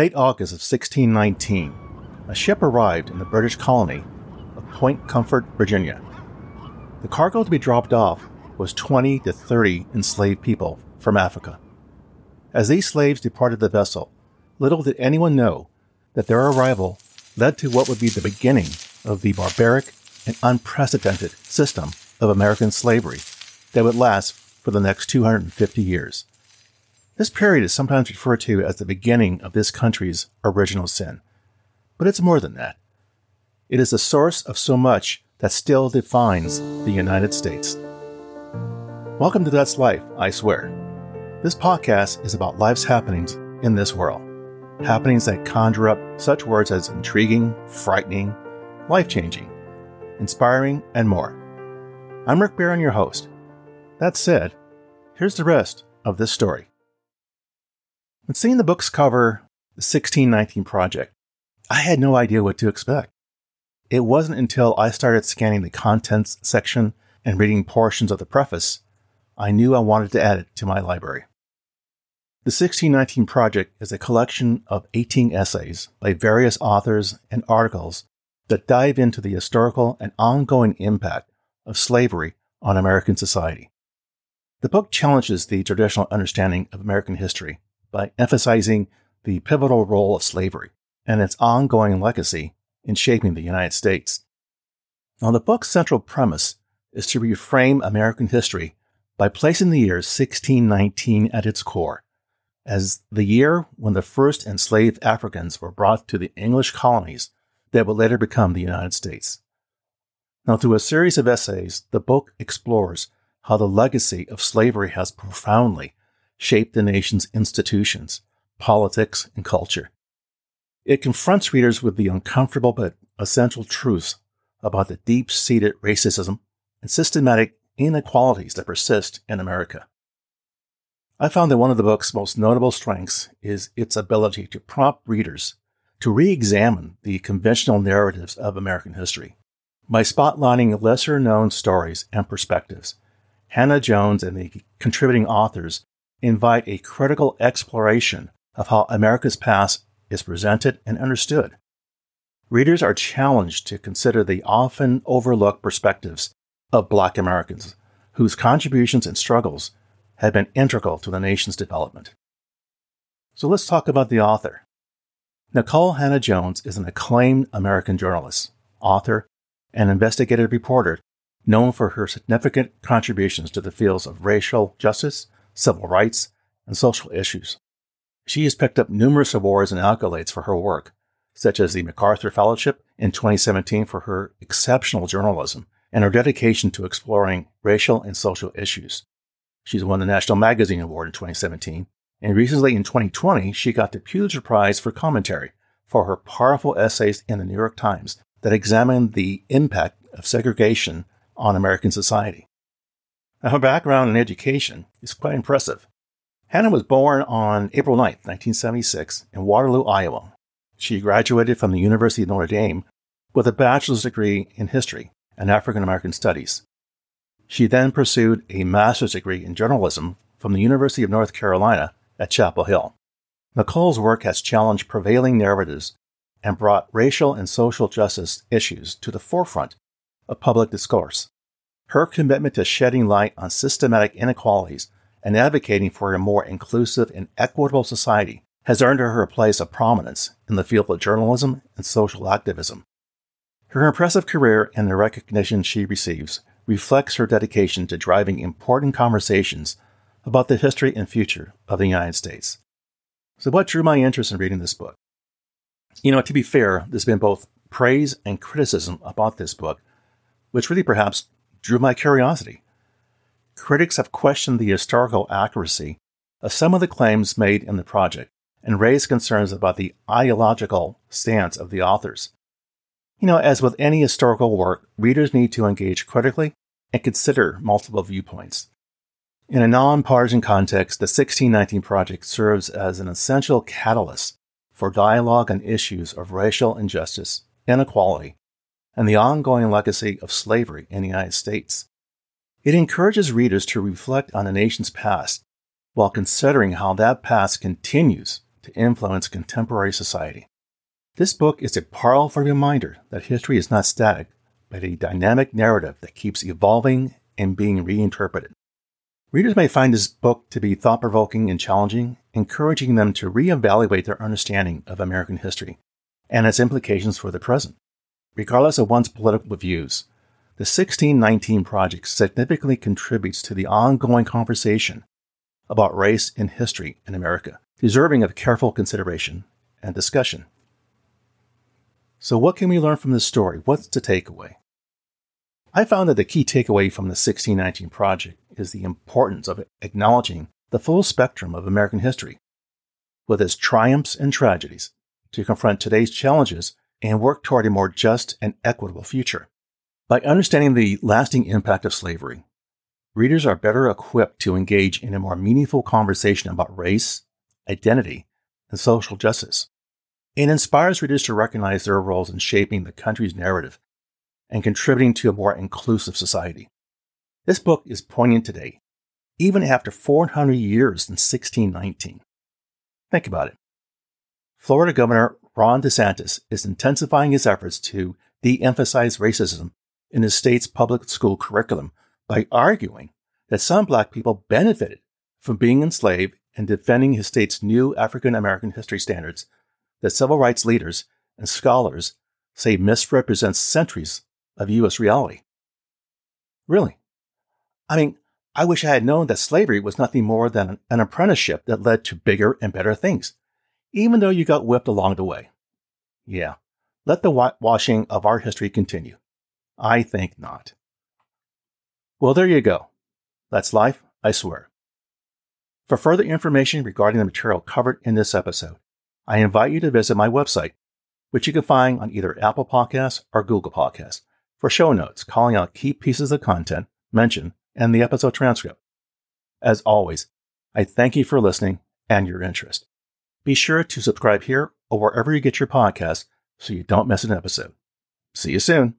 late August of 1619, a ship arrived in the British colony of Point Comfort, Virginia. The cargo to be dropped off was 20 to 30 enslaved people from Africa. As these slaves departed the vessel, little did anyone know that their arrival led to what would be the beginning of the barbaric and unprecedented system of American slavery that would last for the next 250 years. This period is sometimes referred to as the beginning of this country's original sin. But it's more than that. It is the source of so much that still defines the United States. Welcome to That's Life, I swear. This podcast is about life's happenings in this world. Happenings that conjure up such words as intriguing, frightening, life changing, inspiring, and more. I'm Rick Barron, your host. That said, here's the rest of this story. When seeing the book's cover, The 1619 Project, I had no idea what to expect. It wasn't until I started scanning the contents section and reading portions of the preface I knew I wanted to add it to my library. The 1619 Project is a collection of 18 essays by various authors and articles that dive into the historical and ongoing impact of slavery on American society. The book challenges the traditional understanding of American history by emphasizing the pivotal role of slavery and its ongoing legacy in shaping the United States. Now, the book's central premise is to reframe American history by placing the year 1619 at its core as the year when the first enslaved Africans were brought to the English colonies that would later become the United States. Now, through a series of essays, the book explores how the legacy of slavery has profoundly shaped the nation's institutions, politics, and culture. It confronts readers with the uncomfortable but essential truths about the deep seated racism and systematic inequalities that persist in America. I found that one of the book's most notable strengths is its ability to prompt readers to re examine the conventional narratives of American history. By spotlighting lesser known stories and perspectives, Hannah Jones and the contributing authors invite a critical exploration of how America's past is presented and understood. Readers are challenged to consider the often overlooked perspectives of Black Americans, whose contributions and struggles have been integral to the nation's development. So let's talk about the author. Nikole Hannah Jones is an acclaimed American journalist, author, and investigative reporter known for her significant contributions to the fields of racial justice, civil rights, and social issues. She has picked up numerous awards and accolades for her work, such as the MacArthur Fellowship in 2017 for her exceptional journalism and her dedication to exploring racial and social issues. She's won the National Magazine Award in 2017. And recently in 2020, she got the Pulitzer Prize for commentary for her powerful essays in the New York Times that examined the impact of segregation on American society. Now, her background in education is quite impressive. Hannah was born on April 9, 1976, in Waterloo, Iowa. She graduated from the University of Notre Dame with a bachelor's degree in history and African American studies. She then pursued a master's degree in journalism from the University of North Carolina at Chapel Hill. Nikole's work has challenged prevailing narratives and brought racial and social justice issues to the forefront of public discourse. Her commitment to shedding light on systematic inequalities and advocating for a more inclusive and equitable society has earned her a place of prominence in the field of journalism and social activism. Her impressive career and the recognition she receives reflects her dedication to driving important conversations about the history and future of the United States. So, what drew my interest in reading this book? You know, to be fair, there's been both praise and criticism about this book, which really perhaps drew my curiosity. Critics have questioned the historical accuracy of some of the claims made in the project and raised concerns about the ideological stance of the authors. You know, as with any historical work, readers need to engage critically and consider multiple viewpoints. In a nonpartisan context, the 1619 Project serves as an essential catalyst for dialogue on issues of racial injustice, inequality, and the ongoing legacy of slavery in the United States. It encourages readers to reflect on the nation's past while considering how that past continues to influence contemporary society. This book is a powerful reminder that history is not static, but a dynamic narrative that keeps evolving and being reinterpreted. Readers may find this book to be thought provoking and challenging, encouraging them to reevaluate their understanding of American history and its implications for the present. Regardless of one's political views, the 1619 Project significantly contributes to the ongoing conversation about race and history in America, deserving of careful consideration and discussion. So, what can we learn from this story? What's the takeaway? I found that the key takeaway from the 1619 Project is the importance of acknowledging the full spectrum of American history, with its triumphs and tragedies, to confront today's challenges and work toward a more just and equitable future. By understanding the lasting impact of slavery, readers are better equipped to engage in a more meaningful conversation about race, identity, and social justice. It inspires readers to recognize their roles in shaping the country's narrative and contributing to a more inclusive society. This book is poignant today, even after 400 years in 1619. Think about it. Florida Governor Ron DeSantis is intensifying his efforts to de emphasize racism in his state's public school curriculum by arguing that some black people benefited from being enslaved and defending his state's new African American history standards that civil rights leaders and scholars say misrepresents centuries of U.S. reality. Really? I mean, I wish I had known that slavery was nothing more than an apprenticeship that led to bigger and better things, even though you got whipped along the way. Yeah, let the whitewashing of our history continue. I think not. Well, there you go. That's life, I swear. For further information regarding the material covered in this episode, I invite you to visit my website, which you can find on either Apple Podcasts or Google Podcasts, for show notes calling out key pieces of content mentioned and the episode transcript. As always, I thank you for listening and your interest. Be sure to subscribe here or wherever you get your podcasts so you don't miss an episode. See you soon.